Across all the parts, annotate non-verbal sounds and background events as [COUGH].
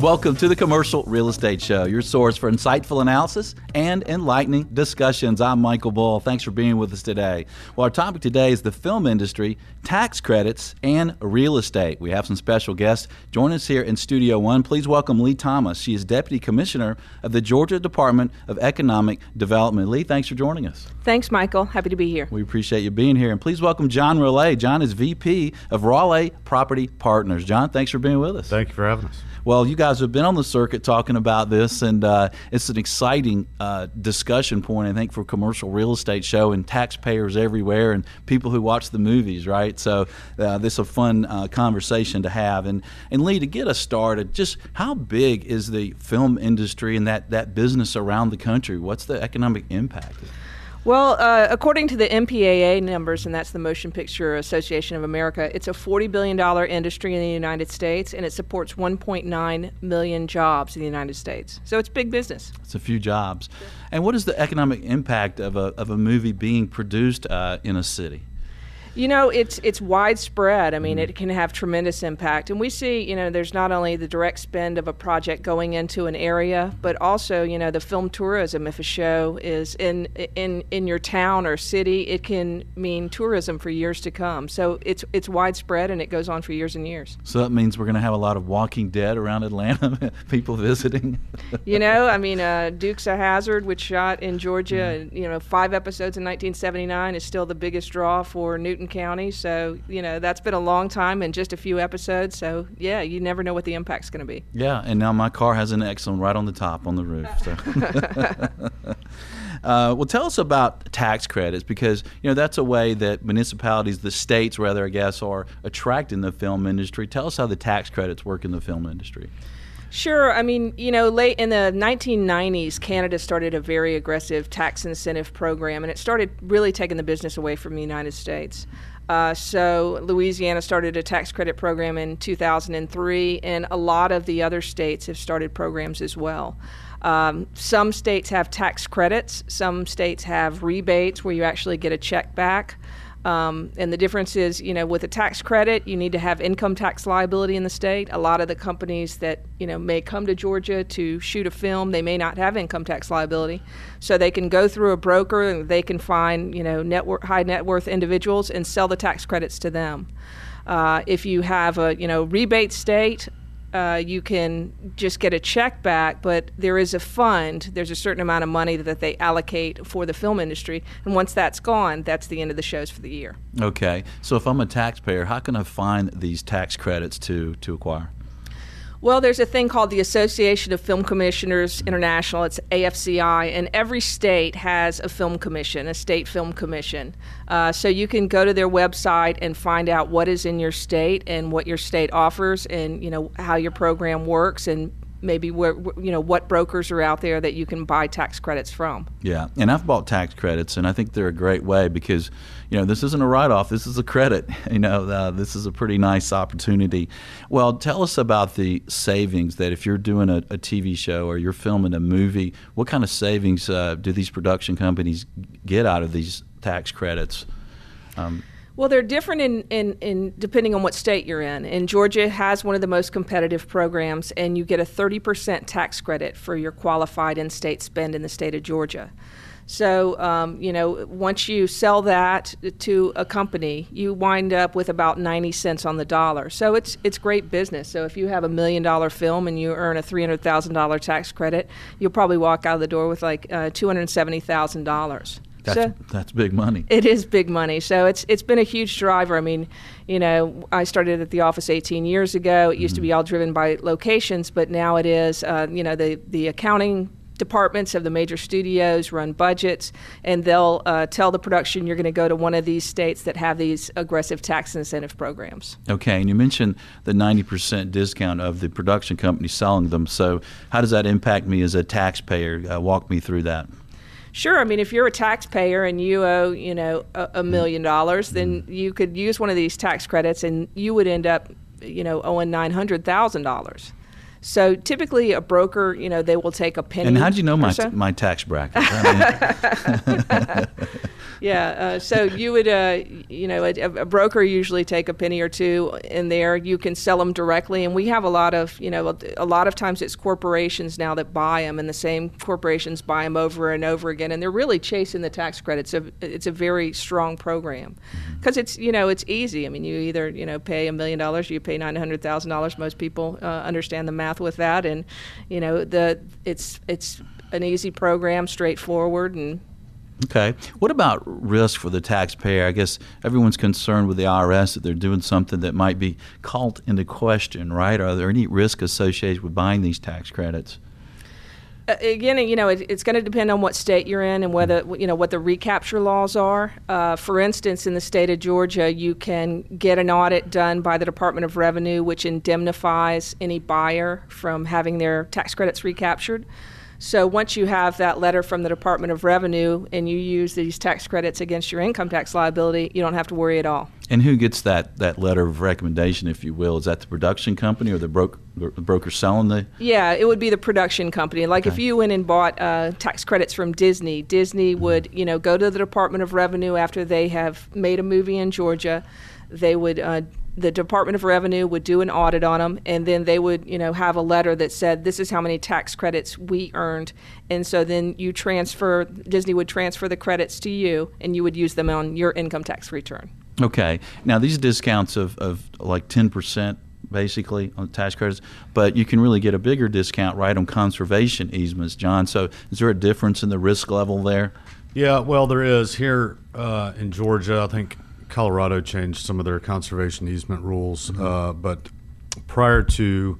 Welcome to the Commercial Real Estate Show, your source for insightful analysis and enlightening discussions. I'm Michael Bull. Thanks for being with us today. Well, our topic today is the film industry, tax credits, and real estate. We have some special guests. Join us here in Studio One. Please welcome Lee Thomas. She is Deputy Commissioner of the Georgia Department of Economic Development. Lee, thanks for joining us. Thanks, Michael. Happy to be here. We appreciate you being here. And please welcome John Raleigh. John is VP of Raleigh Property Partners. John, thanks for being with us. Thank you for having us. Well, you guys have been on the circuit talking about this, and uh, it's an exciting uh, discussion point, I think, for commercial real estate show and taxpayers everywhere and people who watch the movies, right? So uh, this is a fun uh, conversation to have. And and Lee, to get us started, just how big is the film industry and that that business around the country? What's the economic impact? Well, uh, according to the MPAA numbers, and that's the Motion Picture Association of America, it's a $40 billion industry in the United States, and it supports 1.9 million jobs in the United States. So it's big business. It's a few jobs. And what is the economic impact of a, of a movie being produced uh, in a city? You know, it's it's widespread. I mean, mm. it can have tremendous impact, and we see, you know, there's not only the direct spend of a project going into an area, but also, you know, the film tourism. If a show is in in in your town or city, it can mean tourism for years to come. So it's it's widespread, and it goes on for years and years. So that means we're going to have a lot of Walking Dead around Atlanta, [LAUGHS] people visiting. you [LAUGHS] know, I mean, uh, Dukes of Hazzard, which shot in Georgia, mm. you know, five episodes in 1979, is still the biggest draw for Newton County. So, you know, that's been a long time and just a few episodes. So, yeah, you never know what the impact's going to be. Yeah, and now my car has an Exxon right on the top on the roof. So. [LAUGHS] [LAUGHS] Uh, well, tell us about tax credits because you know that's a way that municipalities, the states, rather, I guess, are attracting the film industry. Tell us how the tax credits work in the film industry. Sure. I mean, you know, late in the 1990s, Canada started a very aggressive tax incentive program, and it started really taking the business away from the United States. Uh, so Louisiana started a tax credit program in 2003, and a lot of the other states have started programs as well. Um, some states have tax credits, some states have rebates where you actually get a check back. Um, and the difference is, you know, with a tax credit, you need to have income tax liability in the state. A lot of the companies that, you know, may come to Georgia to shoot a film, they may not have income tax liability. So they can go through a broker and they can find, you know, net high net worth individuals and sell the tax credits to them. Uh, if you have a, you know, rebate state, uh, you can just get a check back, but there is a fund. There's a certain amount of money that they allocate for the film industry, and once that's gone, that's the end of the shows for the year. Okay, so if I'm a taxpayer, how can I find these tax credits to to acquire? Well, there's a thing called the Association of Film Commissioners International. It's AFCI, and every state has a film commission, a state film commission. Uh, so you can go to their website and find out what is in your state and what your state offers, and you know how your program works, and maybe where you know what brokers are out there that you can buy tax credits from. Yeah, and I've bought tax credits, and I think they're a great way because you know this isn't a write-off; this is a credit. [LAUGHS] You know, uh, this is a pretty nice opportunity. Well, tell us about the savings that if you're doing a, a TV show or you're filming a movie, what kind of savings uh, do these production companies get out of these tax credits? Um, well, they're different in, in, in depending on what state you're in. And Georgia has one of the most competitive programs, and you get a 30% tax credit for your qualified in state spend in the state of Georgia. So, um, you know, once you sell that to a company, you wind up with about 90 cents on the dollar. So it's it's great business. So if you have a million dollar film and you earn a $300,000 tax credit, you'll probably walk out of the door with like uh, $270,000. That's, so, that's big money. It is big money. So it's it's been a huge driver. I mean, you know, I started at the office 18 years ago. It mm-hmm. used to be mm-hmm. all driven by locations, but now it is. Uh, you know, the the accounting departments of the major studios run budgets, and they'll uh, tell the production you're going to go to one of these states that have these aggressive tax incentive programs. Okay, and you mentioned the 90% discount of the production company selling them. So, how does that impact me as a taxpayer? Uh, walk me through that. Sure. I mean, if you're a taxpayer and you owe, you know, a, a million dollars, then you could use one of these tax credits, and you would end up, you know, owing nine hundred thousand dollars. So typically, a broker, you know, they will take a penny. And how do you know my so. my tax bracket? [LAUGHS] I mean, [LAUGHS] yeah. Uh, so you would, uh, you know, a, a, broker usually take a penny or two in there. You can sell them directly, and we have a lot of, you know, a, a lot of times it's corporations now that buy them, and the same corporations buy them over and over again, and they're really chasing the tax credits. So it's a very strong program because mm-hmm. it's, you know, it's easy. I mean, you either, you know, pay a million dollars, you pay nine hundred thousand dollars. Most people uh, understand the math with that, and you know, the it's it's an easy program, straightforward, and Okay. What about risk for the taxpayer? I guess everyone's concerned with the IRS that they're doing something that might be called into question, right? Are there any risk associated with buying these tax credits? Uh, again, you know, it, it's going to depend on what state you're in and whether you know what the recapture laws are. Uh, for instance, in the state of Georgia, you can get an audit done by the Department of Revenue, which indemnifies any buyer from having their tax credits recaptured. So once you have that letter from the Department of Revenue and you use these tax credits against your income tax liability, you don't have to worry at all. And who gets that, that letter of recommendation, if you will? Is that the production company or the, bro- the broker selling the? Yeah, it would be the production company. Like okay. if you went and bought uh, tax credits from Disney, Disney mm-hmm. would you know go to the Department of Revenue after they have made a movie in Georgia. They would uh, the Department of Revenue would do an audit on them, and then they would, you know, have a letter that said this is how many tax credits we earned, and so then you transfer Disney would transfer the credits to you, and you would use them on your income tax return. Okay. Now these discounts of, of like ten percent basically on tax credits, but you can really get a bigger discount right on conservation easements, John. So is there a difference in the risk level there? Yeah, well, there is here uh, in Georgia. I think Colorado changed some of their conservation easement rules, mm-hmm. uh, but prior to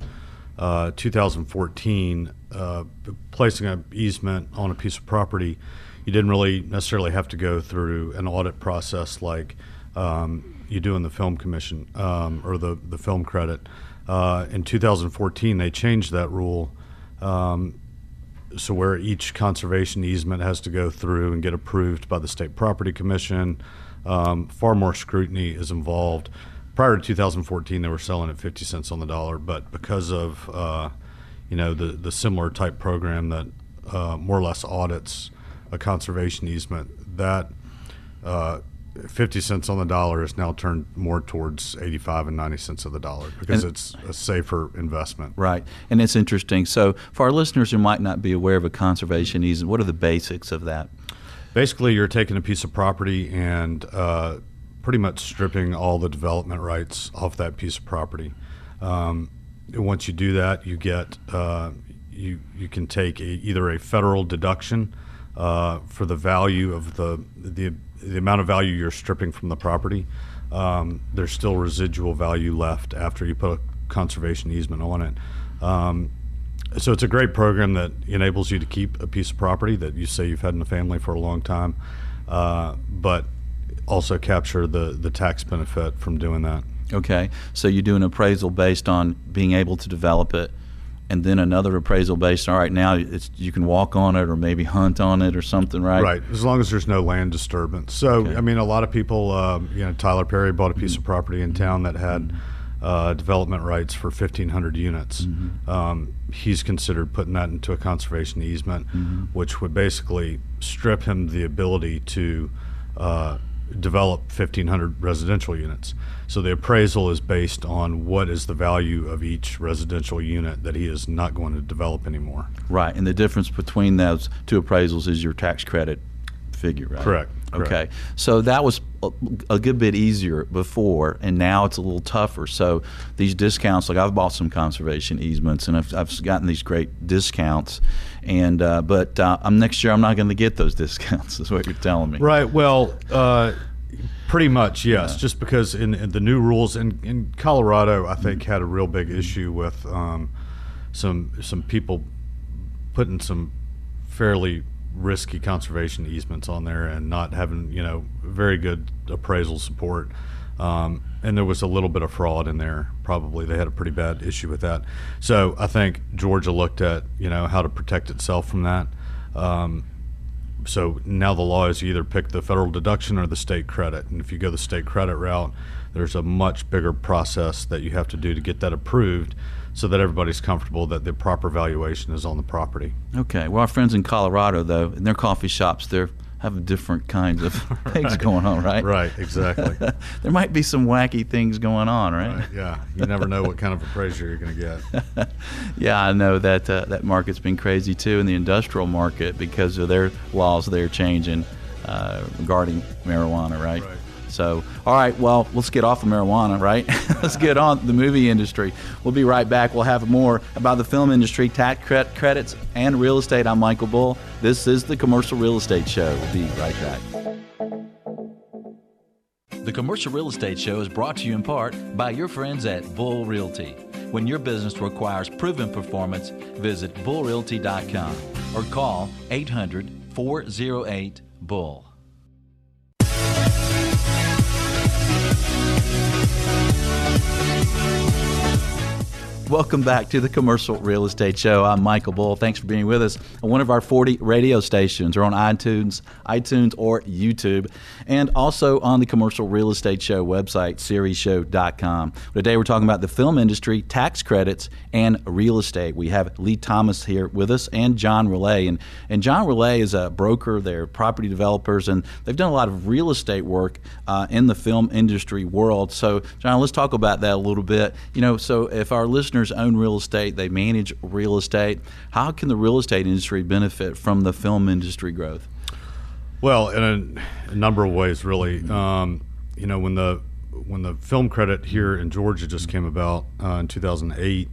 uh, 2014, uh, placing an easement on a piece of property, you didn't really necessarily have to go through an audit process like um, you do in the film commission um, or the, the film credit. Uh, in 2014, they changed that rule. Um, so where each conservation easement has to go through and get approved by the state property commission, um, far more scrutiny is involved. Prior to 2014, they were selling at 50 cents on the dollar, but because of uh, you know the the similar type program that uh, more or less audits a conservation easement, that uh, 50 cents on the dollar is now turned more towards 85 and 90 cents of the dollar because and, it's a safer investment. Right. And it's interesting. So, for our listeners who might not be aware of a conservation easement, what are the basics of that? Basically, you're taking a piece of property and uh, pretty much stripping all the development rights off that piece of property. Um, once you do that, you get uh, you you can take a, either a federal deduction uh, for the value of the, the the amount of value you're stripping from the property. Um, there's still residual value left after you put a conservation easement on it. Um, so it's a great program that enables you to keep a piece of property that you say you've had in the family for a long time, uh, but also capture the, the tax benefit from doing that. Okay, so you do an appraisal based on being able to develop it, and then another appraisal based. On, all right, now it's you can walk on it or maybe hunt on it or something, right? Right, as long as there's no land disturbance. So okay. I mean, a lot of people, uh, you know, Tyler Perry bought a piece mm-hmm. of property in town that had. Mm-hmm uh, development rights for 1,500 units. Mm-hmm. Um, he's considered putting that into a conservation easement, mm-hmm. which would basically strip him the ability to uh, develop 1,500 residential units. So the appraisal is based on what is the value of each residential unit that he is not going to develop anymore. Right, and the difference between those two appraisals is your tax credit figure, right? Correct. Okay, so that was a, a, good bit easier before, and now it's a little tougher. So these discounts, like I've bought some conservation easements, and I've, I've gotten these great discounts, and uh, but uh, I'm next year I'm not going to get those [LAUGHS] discounts. Is what you're telling me, right? Well. Uh, pretty much, yes. Yeah. Just because in, in, the new rules in, in Colorado, I think mm-hmm. had a real big issue with um, some some people putting some fairly risky conservation easements on there and not having you know very good appraisal support. Um, and there was a little bit of fraud in there. Probably they had a pretty bad issue with that. So I think Georgia looked at you know how to protect itself from that. Um, so now the law is you either pick the federal deduction or the state credit. And if you go the state credit route, there's a much bigger process that you have to do to get that approved so that everybody's comfortable that the proper valuation is on the property. Okay. Well, our friends in Colorado, though, in their coffee shops, they're have different kinds of [LAUGHS] things Right. going on, right? Right, exactly. [LAUGHS] there might be some wacky things going on, right? Right, yeah, you never know what kind of appraiser you're going to get. [LAUGHS] Yeah, I know that uh, that market's been crazy too in the industrial market because of their laws they're changing uh, regarding marijuana, right? Right. So, all right, well, let's get off of marijuana, right? [LAUGHS] let's get on the movie industry. We'll be right back. We'll have more about the film industry, tax credits, and real estate. I'm Michael Bull. This is the Commercial Real Estate Show. We'll be right back. The Commercial Real Estate Show is brought to you in part by your friends at Bull Realty. When your business requires proven performance, visit bullrealty.com or call 800 408 Bull. Welcome back to the Commercial Real Estate Show. I'm Michael Bull. Thanks for being with us. On one of our 40 radio stations are on iTunes, iTunes or YouTube, and also on the Commercial Real Estate Show website, creshow.com. Today we're talking about the film industry, tax credits, and real estate. We have Lee Thomas here with us and John Relay. And, and John Relay is a broker, they're property developers, and they've done a lot of real estate work uh, in the film industry world. So, John, let's talk about that a little bit. You know, so if our listeners own real estate, they manage real estate, how can the real estate industry benefit from the film industry growth? Well, in a, a number of ways, really. Um, you know, when the when the film credit here in Georgia just came about uh, in 2008,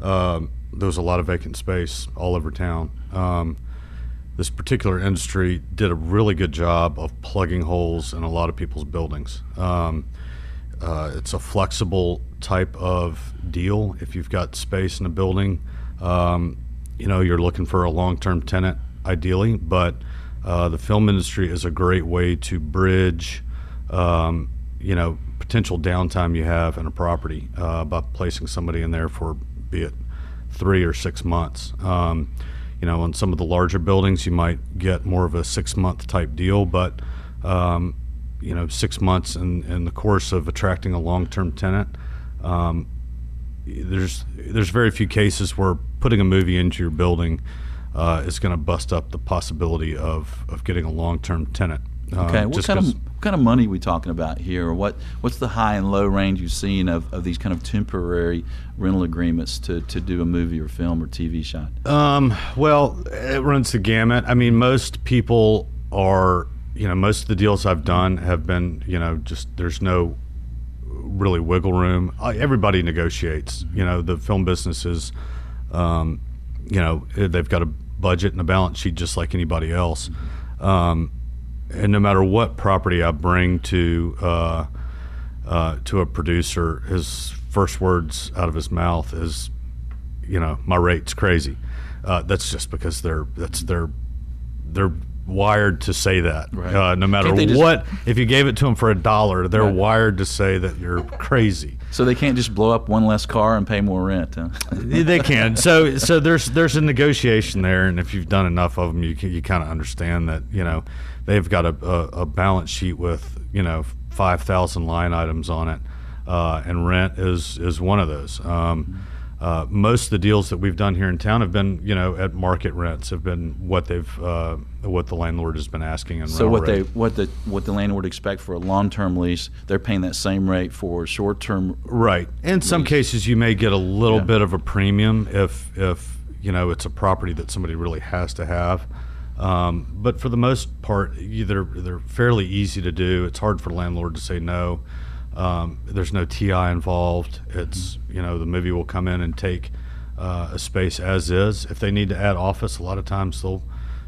um, there was a lot of vacant space all over town. Um, this particular industry did a really good job of plugging holes in a lot of people's buildings. Um, uh, it's a flexible type of deal. If you've got space in a building, um, you know you're looking for a long-term tenant, ideally. But uh, the film industry is a great way to bridge, um, you know, potential downtime you have in a property uh, by placing somebody in there for, be it three or six months. Um, you know, on some of the larger buildings, you might get more of a six-month type deal, but um, you know, six months in, in the course of attracting a long-term tenant. Um, there's there's very few cases where putting a movie into your building uh, is going to bust up the possibility of, of getting a long-term tenant. Uh, Okay, what kind of what kind of money are we talking about here? Or what what's the high and low range you've seen of, of these kind of temporary rental agreements to, to do a movie or film or TV shot? Um, well, it runs the gamut. I mean, most people are, you know, most of the deals I've done have been, you know, just there's no really wiggle room. Uh, Everybody negotiates. You know, the film business is, um, you know, they've got a budget and a balance sheet just like anybody else. Um, and no matter what property I bring to uh, uh, to a producer, his first words out of his mouth is, you know, my rate's crazy. Uh, that's just because they're that's their they're wired to say that. Right. Uh, no matter Can't just- what, if you gave it to them for a dollar, they're Right. wired to say that you're crazy. So they can't just blow up one less car and pay more rent. Huh? they can. So so there's there's a negotiation there, and if you've done enough of them, you can, you kind of understand that you know they've got a, a, a balance sheet with you know five thousand line items on it, uh, and rent is is one of those. Um, uh, most of the deals that we've done here in town have been, you know, at market rents. Have been what they've, uh, what the landlord has been asking. In So what they what the what the landlord expect for a long term lease, they're paying that same rate for short term. Right. In some cases, you may get a little Yeah. bit of a premium if if you know it's a property that somebody really has to have. Um, but for the most part, they're they're fairly easy to do. It's hard for the landlord to say no. Um, there's no TI involved. It's you know the movie will come in and take uh, a space as is. If they need to add office, a lot of times they'll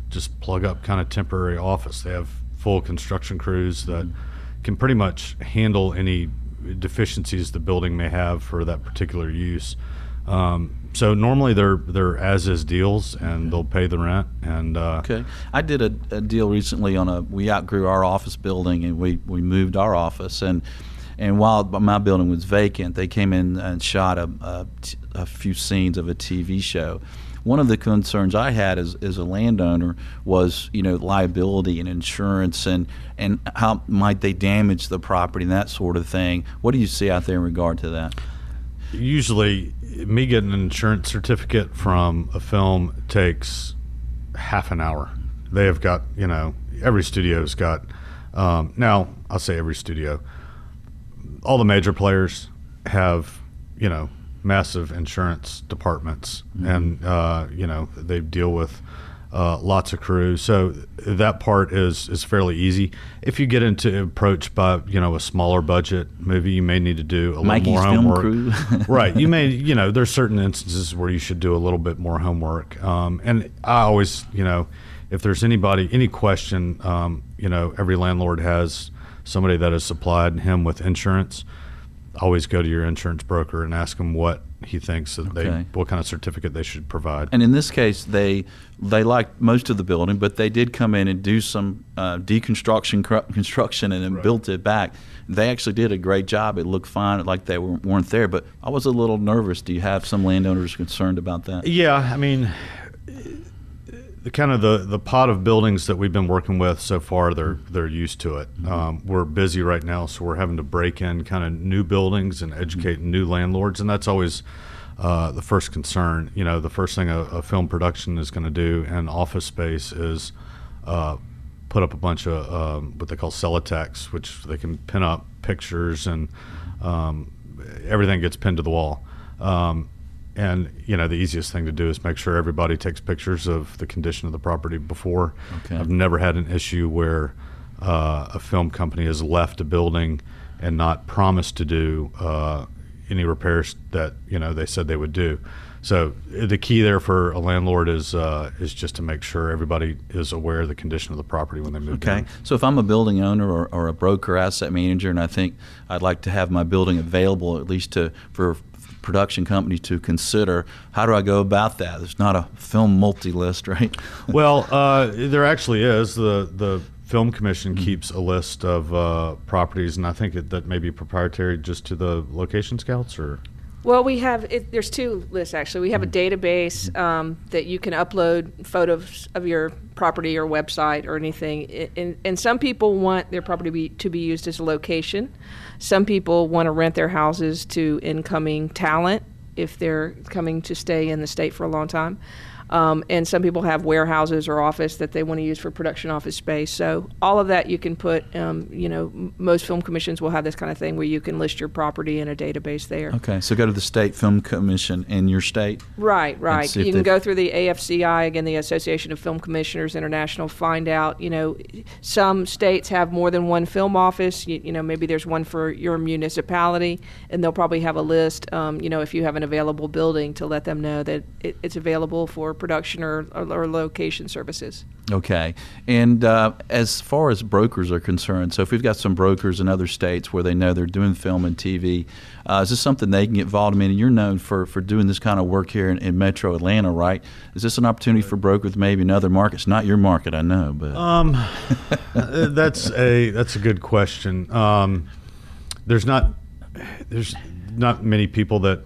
just plug up kind of temporary office. They have full construction crews that can pretty much handle any deficiencies the building may have for that particular use. Um, so normally they're they're as is deals and they'll pay the rent and uh, Okay, I did a, a deal recently on a. We outgrew our office building and we we moved our office and. And while my building was vacant, they came in and shot a a few scenes of a TV show. one of the concerns I had as, as a landowner was, you know, liability and insurance and, and how might they damage the property and that sort of thing. What do you see out there in regard to that? Usually, me getting an insurance certificate from a film takes half an hour. They have got, you know, every studio's got, um, now I'll say every studio, all the major players have, you know, massive insurance departments, mm-hmm. and uh, you know they deal with uh, lots of crews. So that part is is fairly easy. If you get into approach by you know a smaller budget movie, you may need to do a Mikey's little more homework. [LAUGHS] right. You may [LAUGHS] you know there's certain instances where you should do a little bit more homework. Um, and I always you know if there's anybody any question, um, you know every landlord has somebody that has supplied him with insurance always go to your insurance broker and ask him what he thinks that okay. they what kind of certificate they should provide. And in this case, they they liked most of the building, but they did come in and do some uh, deconstruction construction and then right. built it back. They actually did a great job. It looked fine, like they weren't there. But I was a little nervous. Do you have some landowners concerned about that? Yeah, I mean, the kind of the, the pot of buildings that we've been working with so far, they're they're used to it. Mm-hmm. Um, we're busy right now, so we're having to break in kind of new buildings and educate mm-hmm. new landlords, and that's always uh, the first concern. You know, the first thing a, a film production is going to do in office space is uh, put up a bunch of um, what they call celotex, which they can pin up pictures and um, everything gets pinned to the wall. Um, and you know the easiest thing to do is make sure everybody takes pictures of the condition of the property before. Okay. I've never had an issue where uh, a film company has left a building and not promised to do uh, any repairs that you know they said they would do. So the key there for a landlord is uh, is just to make sure everybody is aware of the condition of the property when they move in. okay. in. So if I'm a building owner or, or, a broker asset manager, and I think I'd like to have my building available at least to for production company to consider. How do I go about that? There's not a film multi list, [LAUGHS] right? well, uh, there actually is. The the Film Commission mm-hmm. keeps a list of uh, properties, and I think it, that may be proprietary just to the location scouts, or well, we have it, there's two lists actually. We have a mm-hmm. database um, that you can upload photos of your property or website or anything. And, and some people want their property be, to be used as a location. Some people want to rent their houses to incoming talent if they're coming to stay in the state for a long time. Um, and some people have warehouses or office that they want to use for production office space. So all of that you can put. Um, you know, m- most film commissions will have this kind of thing where you can list your property in a database there. Okay, so go to the state film commission in your state. Right, right. You can go through the AFCI again, the Association of Film Commissioners International. Find out. You know, some states have more than one film office. You, you know, maybe there's one for your municipality, and they'll probably have a list. Um, you know, if you have an available building, to let them know that it, it's available for production or, or, or location services. Okay. And uh, as far as brokers are concerned, so if we've got some brokers in other states where they know they're doing film and TV, uh, is this something they can get involved in? I mean, you're known for, for doing this kind of work here in, in Metro Atlanta, right? Is this an opportunity for brokers maybe in other markets? Not your market, I know, but um, [LAUGHS] that's a that's a good question. Um, there's not there's not many people that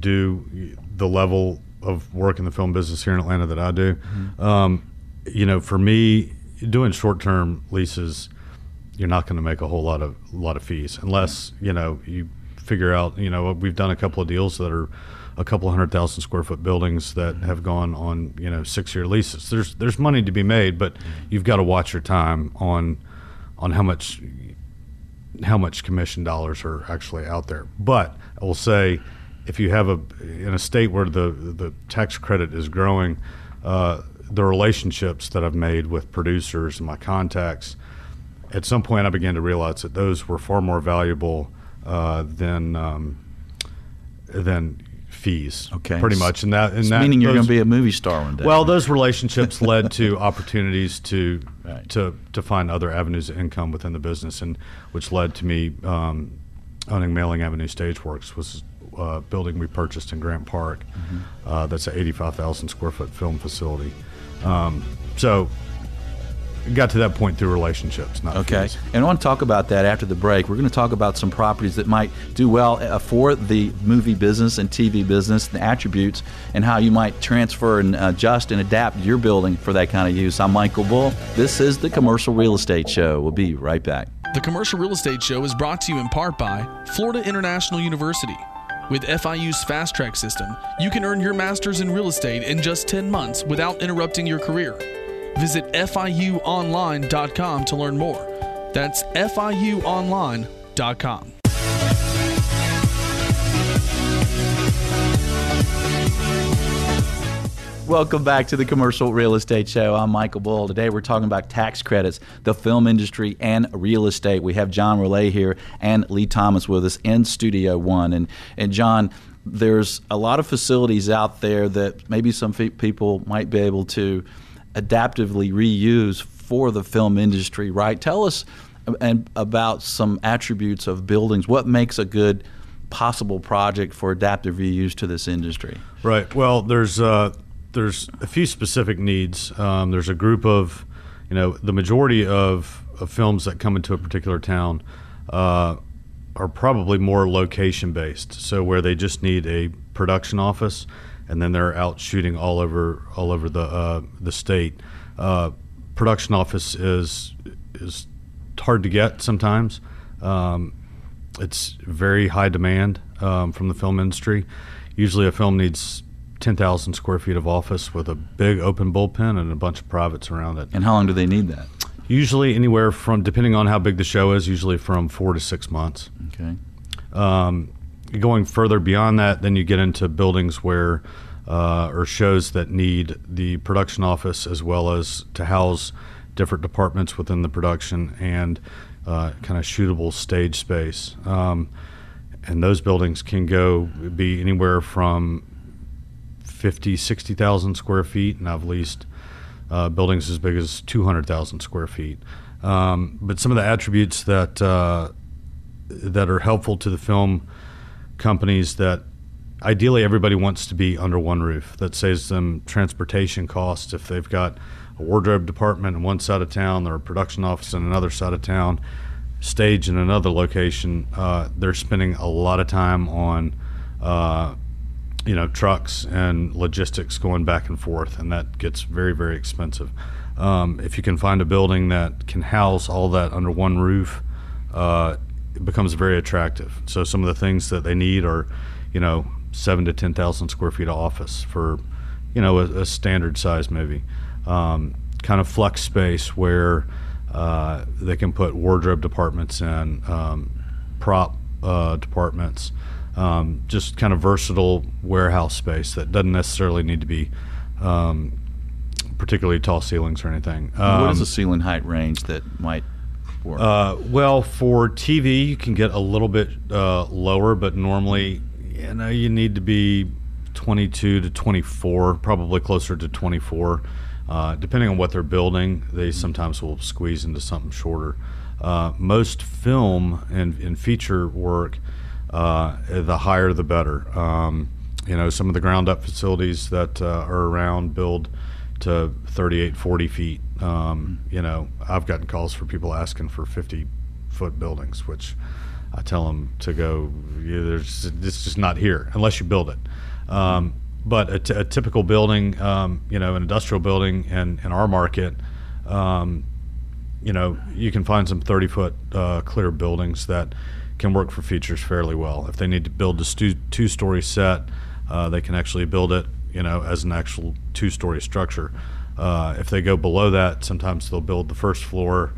do the level of work in the film business here in Atlanta that I do. Mm-hmm. Um, you know, for me, doing short term leases, you're not going to make a whole lot of lot of fees unless you know you figure out. You know, we've done a couple of deals that are a couple hundred thousand square foot buildings that mm-hmm. have gone on you know six year leases. There's there's money to be made, but mm-hmm. you've got to watch your time on on how much how much commission dollars are actually out there. But I will say if you have a in a state where the the tax credit is growing, uh, the relationships that I've made with producers and my contacts, at some point I began to realize that those were far more valuable uh, than um, than fees. Okay, pretty much, and that and that meaning you're going to be a movie star one day. Well, those relationships led to [LAUGHS] opportunities to right. to to find other avenues of income within the business, and which led to me um, owning Mailing Avenue Stageworks, was uh, building we purchased in Grant Park. Mm-hmm. Uh, that's an 85,000 square foot film facility. Um, so, got to that point through relationships. Not Okay. fees. And I want to talk about that after the break. We're going to talk about some properties that might do well uh, for the movie business and TV business, the attributes, and how you might transfer and adjust and adapt your building for that kind of use. I'm Michael Bull. This is the Commercial Real Estate Show. We'll be right back. The Commercial Real Estate Show is brought to you in part by Florida International University. With FIU's Fast Track system, you can earn your master's in real estate in just 10 months without interrupting your career. Visit FIUOnline.com to learn more. That's FIUOnline.com. Welcome back to the Commercial Real Estate Show. I'm Michael Bull. Today we're talking about tax credits, the film industry, and real estate. We have John Relay here and Lee Thomas with us in Studio One. And and John, there's a lot of facilities out there that maybe some fe- people might be able to adaptively reuse for the film industry, right? Tell us and about some attributes of buildings. What makes a good possible project for adaptive reuse to this industry? Right. Well, there's uh, there's a few specific needs. Um, there's a group of, you know, the majority of, of films that come into a particular town uh, are probably more location based. So where they just need a production office, and then they're out shooting all over all over the uh, the state. Uh, production office is is hard to get sometimes. Um, it's very high demand um, from the film industry. Usually, a film needs 10,000 square feet of office with a big open bullpen and a bunch of privates around it. And how long do they need that? Usually, anywhere from, depending on how big the show is, usually from four to six months. Okay. Um, going further beyond that, then you get into buildings where, uh, or shows that need the production office as well as to house different departments within the production and uh, kind of shootable stage space. Um, and those buildings can go be anywhere from 50, 60,000 square feet, and I've leased uh, buildings as big as 200,000 square feet. Um, but some of the attributes that uh, that are helpful to the film companies that ideally everybody wants to be under one roof. That saves them transportation costs if they've got a wardrobe department in one side of town, or a production office in another side of town, stage in another location. Uh, they're spending a lot of time on. You know, trucks and logistics going back and forth, and that gets very, very expensive. Um, if you can find a building that can house all that under one roof, uh, it becomes very attractive. So some of the things that they need are, you know, seven to ten thousand square feet of office for, you know, a, a standard size movie. Um, kind of flex space where uh, they can put wardrobe departments in, um, prop uh, departments um, just kind of versatile warehouse space that doesn't necessarily need to be um, particularly tall ceilings or anything. Um, what is the ceiling height range that might work? uh, well, for TV, you can get a little bit uh, lower, but normally, you know, you need to be 22 to 24, probably closer to 24. Uh, depending on what they're building, they sometimes will squeeze into something shorter. Uh, most film and, and feature work, uh, the higher the better. Um, you know, some of the ground up facilities that uh, are around build to 38, 40 feet. Um, you know, I've gotten calls for people asking for 50 foot buildings, which I tell them to go, yeah, there's, it's just not here unless you build it. Um, but a, t- a typical building, um, you know, an industrial building in, in our market, um, you know, you can find some 30 foot uh, clear buildings that can work for features fairly well. If they need to build a stu- two story set, uh, they can actually build it, you know, as an actual two story structure. Uh, if they go below that, sometimes they'll build the first floor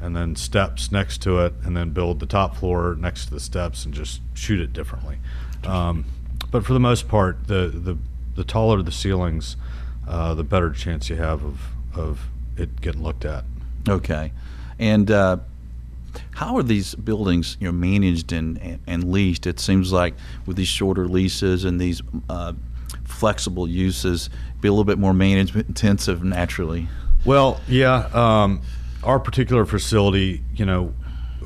and then steps next to it, and then build the top floor next to the steps and just shoot it differently. Um, but for the most part, the, the, the taller the ceilings, uh, the better chance you have of, of it getting looked at. okay. And uh, how are these buildings, you know, managed and, and, and leased? It seems like with these shorter leases and these uh, flexible uses, be a little bit more management intensive naturally. Well, yeah. Um, our particular facility, you know,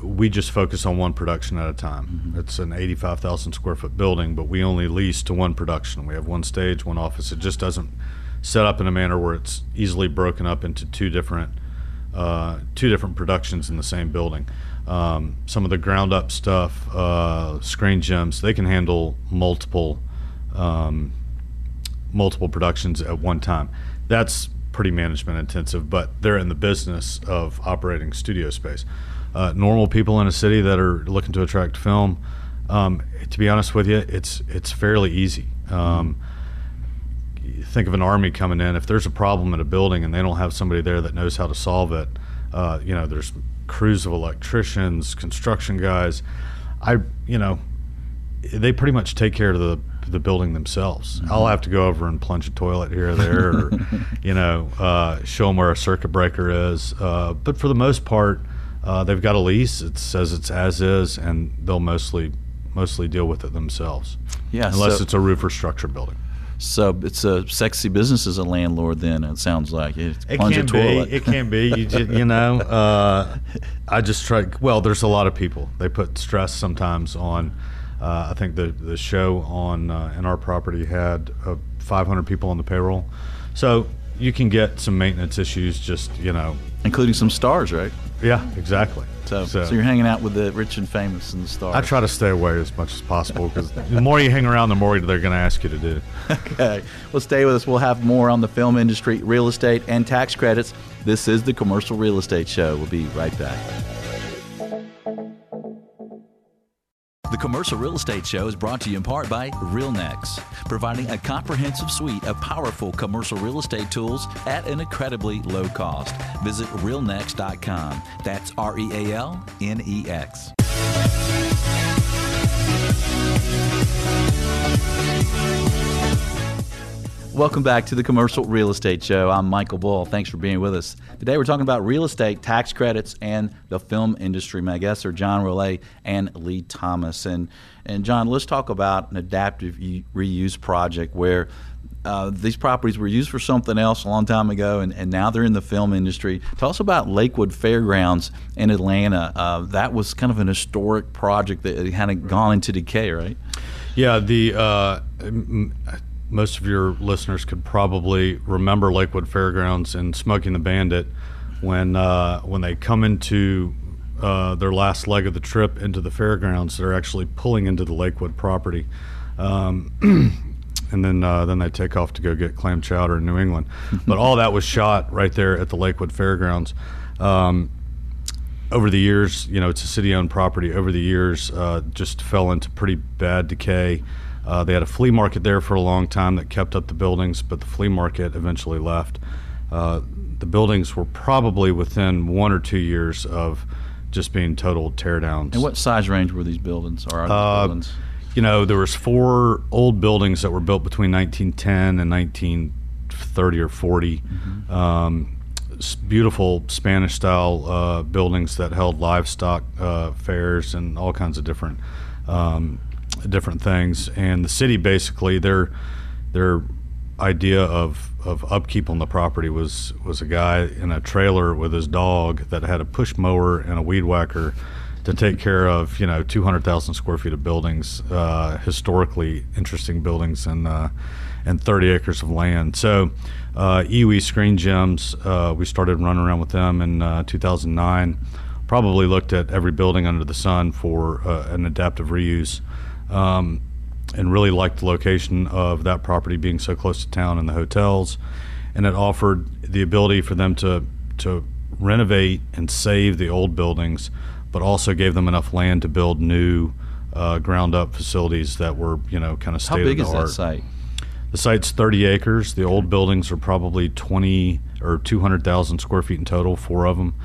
we just focus on one production at a time. It's an 85,000 square foot building, but we only lease to one production. We have one stage, one office. It just doesn't set up in a manner where it's easily broken up into two different uh, two different productions in the same building. Um, some of the ground up stuff, uh, screen gems, they can handle multiple um, multiple productions at one time. That's pretty management intensive, but they're in the business of operating studio space. Uh, normal people in a city that are looking to attract film, um, to be honest with you, it's it's fairly easy. Um, think of an army coming in. If there's a problem in a building and they don't have somebody there that knows how to solve it, uh, you know, there's crews of electricians, construction guys. I, you know, they pretty much take care of the the building themselves. Mm-hmm. I'll have to go over and plunge a toilet here or there, or [LAUGHS] you know, uh, show them where a circuit breaker is. Uh, but for the most part, uh, they've got a lease. It says it's as is, and they'll mostly mostly deal with it themselves. Yeah, unless so, it's a roof or structure building. So it's a sexy business as a landlord. Then it sounds like it's it can be. It can be. You just, you know, uh, I just try. Well, there's a lot of people. They put stress sometimes on. Uh, I think the the show on uh, in our property had uh, 500 people on the payroll, so you can get some maintenance issues. Just you know, including some stars, right? Yeah, exactly. So, so, so, you're hanging out with the rich and famous and the stars. I try to stay away as much as possible because the more you hang around, the more they're going to ask you to do. [LAUGHS] Okay. Well, stay with us. We'll have more on the film industry, real estate, and tax credits. This is the Commercial Real Estate Show. We'll be right back. Commercial Real Estate Show is brought to you in part by RealNex, providing a comprehensive suite of powerful commercial real estate tools at an incredibly low cost. Visit realnex.com. That's R E A L N E X. Welcome back to the Commercial Real Estate Show. I'm Michael Bull. Thanks for being with us. Today we're talking about real estate, tax credits, and the film industry. My guests are John Rollet and Lee Thomas. And, and John, let's talk about an adaptive reuse project where uh, these properties were used for something else a long time ago, and, and now they're in the film industry. Tell us about Lakewood Fairgrounds in Atlanta. Uh, that was kind of an historic project that had gone into decay, right? Yeah, the uh, most of your listeners could probably remember Lakewood Fairgrounds and Smokey and the Bandit when uh, when they come into uh, their last leg of the trip into the fairgrounds. They're actually pulling into the Lakewood property. Um, [CLEARS THROAT] and then uh, then they take off to go get clam chowder in New England. [LAUGHS] but all that was shot right there at the Lakewood Fairgrounds. Um, over the years, you know, it's a city-owned property. Over the years, uh, just fell into pretty bad decay. Uh, they had a flea market there for a long time that kept up the buildings, but the flea market eventually left. Uh, the buildings were probably within one or two years of just being total teardowns. And what size range were these buildings? Or uh, buildings? You know, there was four old buildings that were built between 1910 and 1930 or 40. Mm-hmm. Um, beautiful Spanish style uh, buildings that held livestock uh, fairs and all kinds of different um, different things. And the city basically their their idea of, of upkeep on the property was was a guy in a trailer with his dog that had a push mower and a weed whacker to take care of you know 200,000 square feet of buildings, uh, historically interesting buildings, and uh, and 30 acres of land. So, uh, Iwi Screen Gems, uh, we started running around with them in uh, 2009. Probably looked at every building under the sun for uh, an adaptive reuse um, and really liked the location of that property being so close to town and the hotels. And it offered the ability for them to, to renovate and save the old buildings, but also gave them enough land to build new uh, ground up facilities that were, you know, kind of state How big of the is art. that site? The site's 30 acres. The old buildings are probably 20 or 200,000 square feet in total, four of them.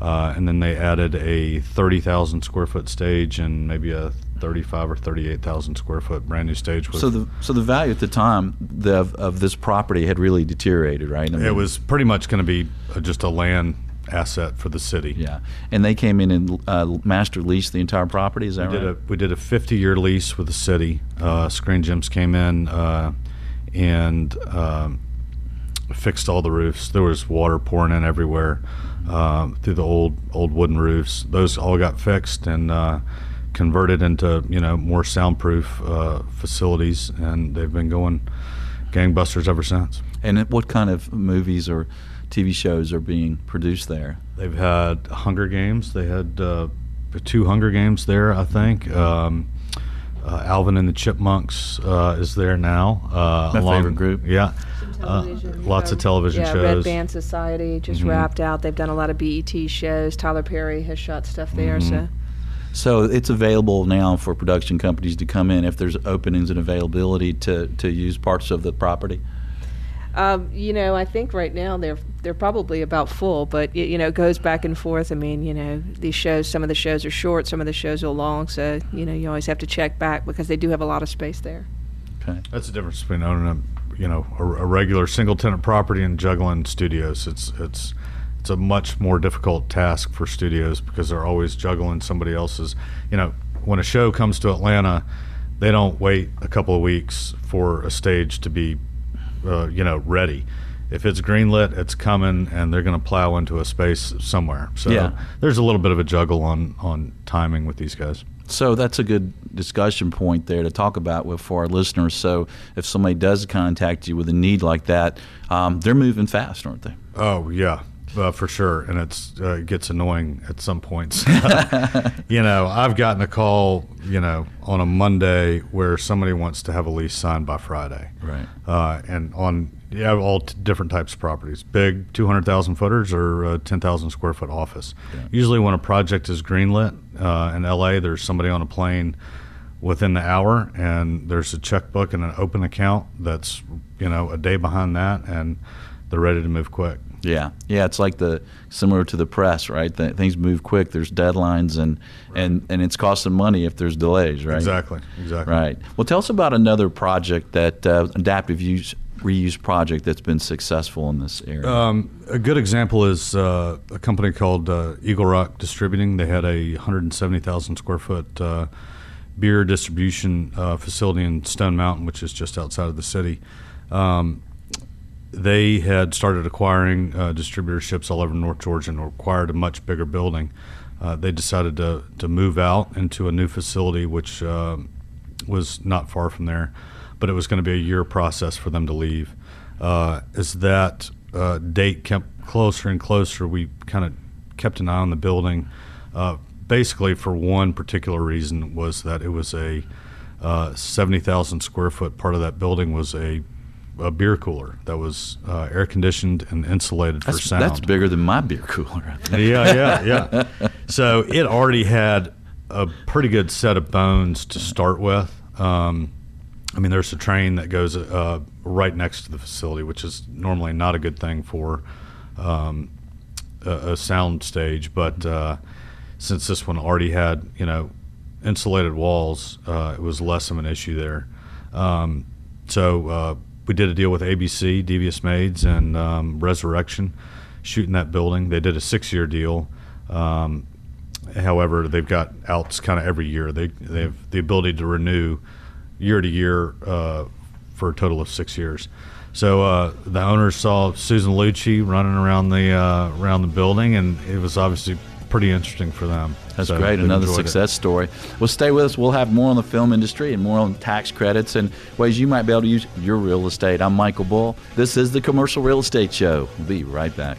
Uh, and then they added a 30,000 square foot stage and maybe a 35 or 38,000 square foot brand new stage. so the so the value at the time the, of, of this property had really deteriorated, right? I mean, it was pretty much going to be just a land asset for the city. Yeah, and they came in and uh, master leased the entire property. Is that we right? Did a, we did a 50 year lease with the city. Uh, Screen Gems came in uh, and um, fixed all the roofs. There was water pouring in everywhere uh, through the old old wooden roofs. Those all got fixed and uh, converted into you know more soundproof uh, facilities, and they've been going gangbusters ever since. And what kind of movies or TV shows are being produced there? They've had Hunger Games. They had uh, two Hunger Games there, I think. Um, uh, Alvin and the Chipmunks uh, is there now. Uh, My along- favorite group. Yeah. Uh, lots of television yeah, shows. Red Band Society just Mhm. wrapped out. They've done a lot of BET shows. Tyler Perry has shot stuff there. Mm-hmm. So So it's available now for production companies to come in if there's openings and availability to, to use parts of the property. Um, you know, I think right now they're they're probably about full, but y- you know, it goes back and forth. I mean, you know, these shows, some of the shows are short, some of the shows are long, so you know, you always have to check back because they do have a lot of space there. Okay. That's the difference between owning a, you know, a, a regular single tenant property and juggling studios. It's it's it's a much more difficult task for studios because they're always juggling somebody else's. You know, when a show comes to Atlanta, they don't wait a couple of weeks for a stage to be, uh, you know, ready. If it's greenlit, it's coming, and they're going to plow into a space somewhere. So Yeah. there's a little bit of a juggle on on timing with these guys. So that's a good discussion point there to talk about with for our listeners. So if somebody does contact you with a need like that, um, they're moving fast, aren't they? Oh yeah, uh, for sure, and it's uh, it gets annoying at some points. [LAUGHS] you know, I've gotten a call, you know, on a Monday where somebody wants to have a lease signed by Friday, Right. uh, and on yeah, all t- different types of properties, big two hundred thousand footers or ten thousand square foot office. Usually, when a project is greenlit uh, in LA, there's somebody on a plane within the hour, and there's a checkbook and an open account that's you know a day behind that, and they're ready to move quick. Yeah, yeah, it's like the similar to the press, right? That things move quick. There's deadlines, and and and it's costing money if there's delays, right? Exactly. Exactly. Right. Well, tell us about another project that uh, adaptive use reuse project that's been successful in this area. Um, a good example is uh, a company called uh, Eagle Rock Distributing. They had a 170,000 square foot uh, beer distribution uh, facility in Stone Mountain, which is just outside of the city. Um, they had started acquiring uh, distributorships all over North Georgia and acquired a much bigger building. Uh, they decided to, to move out into a new facility, which uh, was not far from there, but it was going to be a year process for them to leave. Uh, as that uh, date kept closer and closer, we kind of kept an eye on the building. Uh, basically, for one particular reason, was that it was a uh, 70,000 square foot part of that building was a, a beer cooler that was uh, air conditioned and insulated for that's, sound. that's bigger than my beer cooler. I think. yeah, yeah, yeah. [LAUGHS] So it already had a pretty good set of bones to start with. Um, I mean, there's a train that goes uh, right next to the facility, which is normally not a good thing for um, a, a sound stage. But uh, since this one already had, you know, insulated walls, uh, it was less of an issue there. Um, so uh, we did a deal with ABC, Devious Maids, and um, Resurrection, shooting that building. They did a six-year deal. Um, however, they've got outs kind of every year. They they have the ability to renew year to year uh, for a total of six years. So uh, the owners saw Susan Lucci running around the uh, around the building, and it was obviously pretty interesting for them. That's So great. Another enjoyed it. success story. Well, stay with us. We'll have more on the film industry and more on tax credits and ways you might be able to use your real estate. I'm Michael Bull. This is the Commercial Real Estate Show. We'll be right back.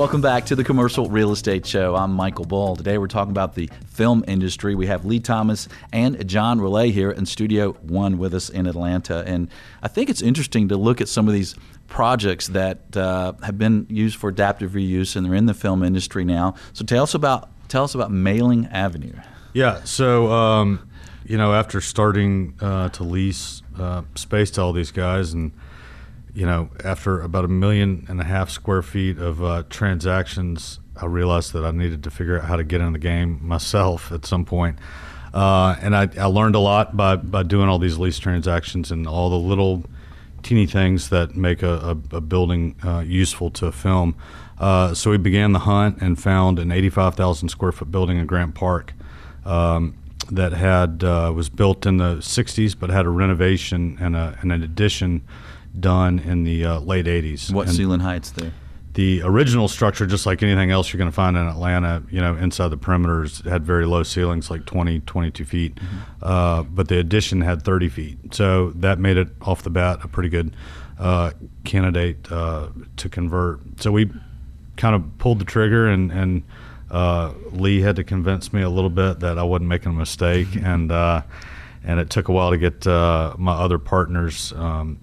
Welcome back to the Commercial Real Estate Show. I'm Michael Bull. Today we're talking about the film industry. We have Lee Thomas and John Relay here in Studio One with us in Atlanta. And I think it's interesting to look at some of these projects that uh, have been used for adaptive reuse and they're in the film industry now. So tell us about tell us about Mailing Avenue. Yeah. So, um, you know, after starting uh, to lease uh, space to all these guys, and you know, after about a million and a half square feet of uh, transactions, I realized that I needed to figure out how to get in the game myself at some point. Uh, and I, I learned a lot by, by doing all these lease transactions and all the little teeny things that make a, a, a building uh, useful to film. Uh, so we began the hunt and found an 85,000 square foot building in Grant Park um, that had uh, was built in the 60s, but had a renovation and, a, and an addition done in the uh, late 80s. What and ceiling heights there? The original structure, just like anything else you're going to find in Atlanta, you know, inside the perimeters had very low ceilings, like 20, 22 feet. Uh, but the addition had 30 feet. So that made it off the bat a pretty good uh, candidate uh, to convert. So we kind of pulled the trigger, and, and uh, Lee had to convince me a little bit that I wasn't making a mistake. and, uh, and it took a while to get uh, my other partners um,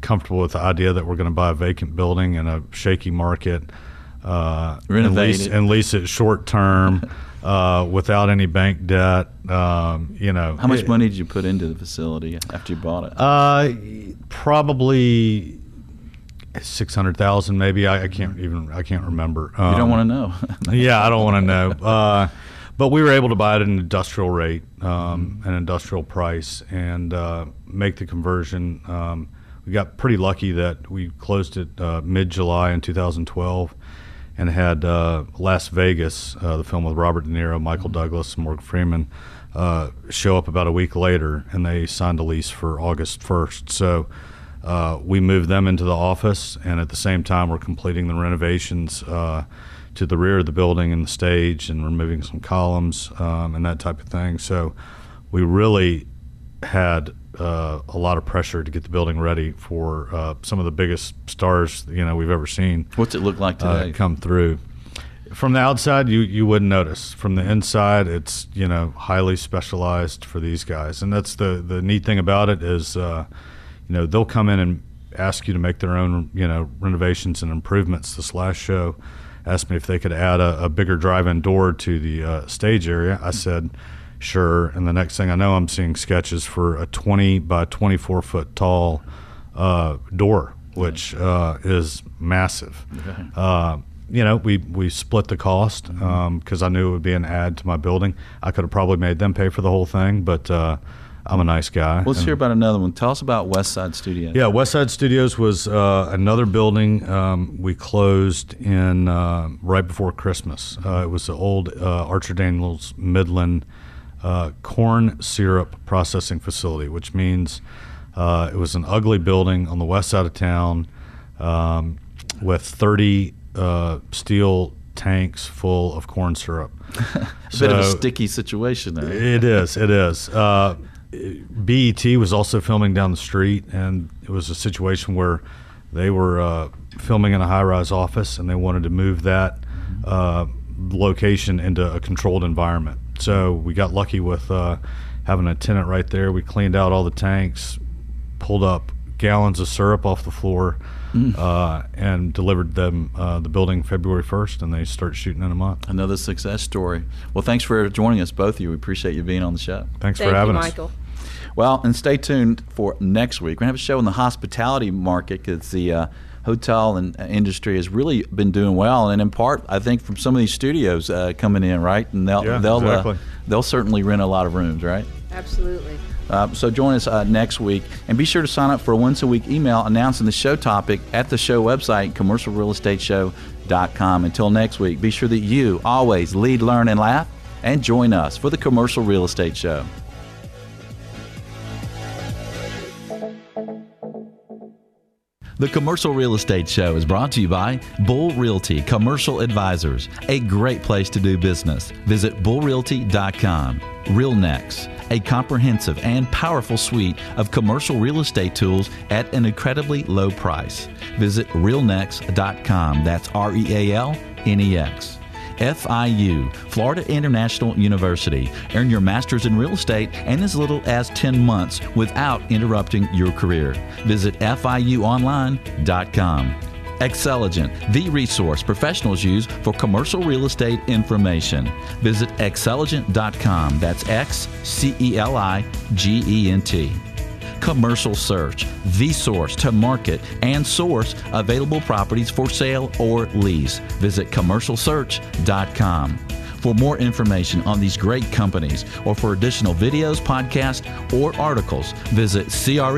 comfortable with the idea that we're going to buy a vacant building in a shaky market, uh, and lease, it. and lease it short term [LAUGHS] uh, without any bank debt. Um, you know, How much it- money did you put into the facility after you bought it? Uh, probably six hundred thousand, maybe. I, I can't even. I can't remember. you don't Um, want to know. [LAUGHS] yeah, I don't want to know. Uh, but we were able to buy it at an industrial rate, um, an industrial price, and uh, make the conversion. Um, we got pretty lucky that we closed it uh, mid July in 2012 and had uh, Last Vegas, uh, the film with Robert De Niro, Michael Douglas, and Morgan Freeman, uh, show up about a week later, and they signed a lease for August 1st. So uh, we moved them into the office, and at the same time, we're completing the renovations uh, to the rear of the building and the stage, and removing some columns um, and that type of thing. So we really had uh, a lot of pressure to get the building ready for uh, some of the biggest stars you know we've ever seen What's it look like uh, come through. From the outside, you you wouldn't notice. From the inside, it's you know highly specialized for these guys, and that's the the neat thing about it is, uh, you know, they'll come in and ask you to make their own you know renovations and improvements. This last show asked me if they could add a, a bigger drive-in door to the uh, stage area. I said. Sure, and the next thing I know, I'm seeing sketches for a 20 by 24 foot tall uh, door, which uh, is massive. Uh, you know, we, we split the cost because I knew it would be an add to my building. I could have probably made them pay for the whole thing, but uh, I'm a nice guy. Let's and- hear about another one. Tell us about West Side Studios. yeah, West Side Studios was uh, another building um, we closed in uh, right before Christmas. Uh, it was the old uh, Archer Daniels Midland uh, corn syrup processing facility, which means uh, it was an ugly building on the west side of town um, with 30 uh, steel tanks full of corn syrup. a [LAUGHS] bit of a sticky situation there. it is. It is. Uh, BET was also filming down the street, and it was a situation where they were uh, filming in a high-rise office, and they wanted to move that uh, location into a controlled environment. So we got lucky with uh, having a tenant right there. We cleaned out all the tanks, pulled up gallons of syrup off the floor, uh, and delivered them uh, the building February 1st, and they start shooting in a month. Another success story. Well, thanks for joining us, both of you. We appreciate you being on the show. Thanks Thank for having you, us. Michael. Well, and stay tuned for next week. We're going to have a show in the hospitality market because the uh, hotel and uh, industry has really been doing well, and in part, I think, from some of these studios uh, coming in, right? And they'll Yeah, they'll uh, they'll certainly rent a lot of rooms, right? Absolutely. Uh, so join us uh, next week, and be sure to sign up for a once a week email announcing the show topic at the show website, commercialrealestateshow.com. Until next week, be sure that you always lead, learn, and laugh, and join us for the Commercial Real Estate Show. The Commercial Real Estate Show is brought to you by Bull Realty Commercial Advisors, a great place to do business. Visit bullrealty.com. RealNex, a comprehensive and powerful suite of commercial real estate tools at an incredibly low price. Visit realnex.com. That's R E A L N E X. FIU, Florida International University. Earn your master's in real estate in as little as 10 months without interrupting your career. Visit FIUonline.com. Xceligent, the resource professionals use for commercial real estate information. Visit xceligent.com. That's X C E L I G E N T. Commercial Search, the source to market and source available properties for sale or lease. Visit commercialsearch.com. For more information on these great companies or for additional videos, podcasts, or articles, visit creshow.com.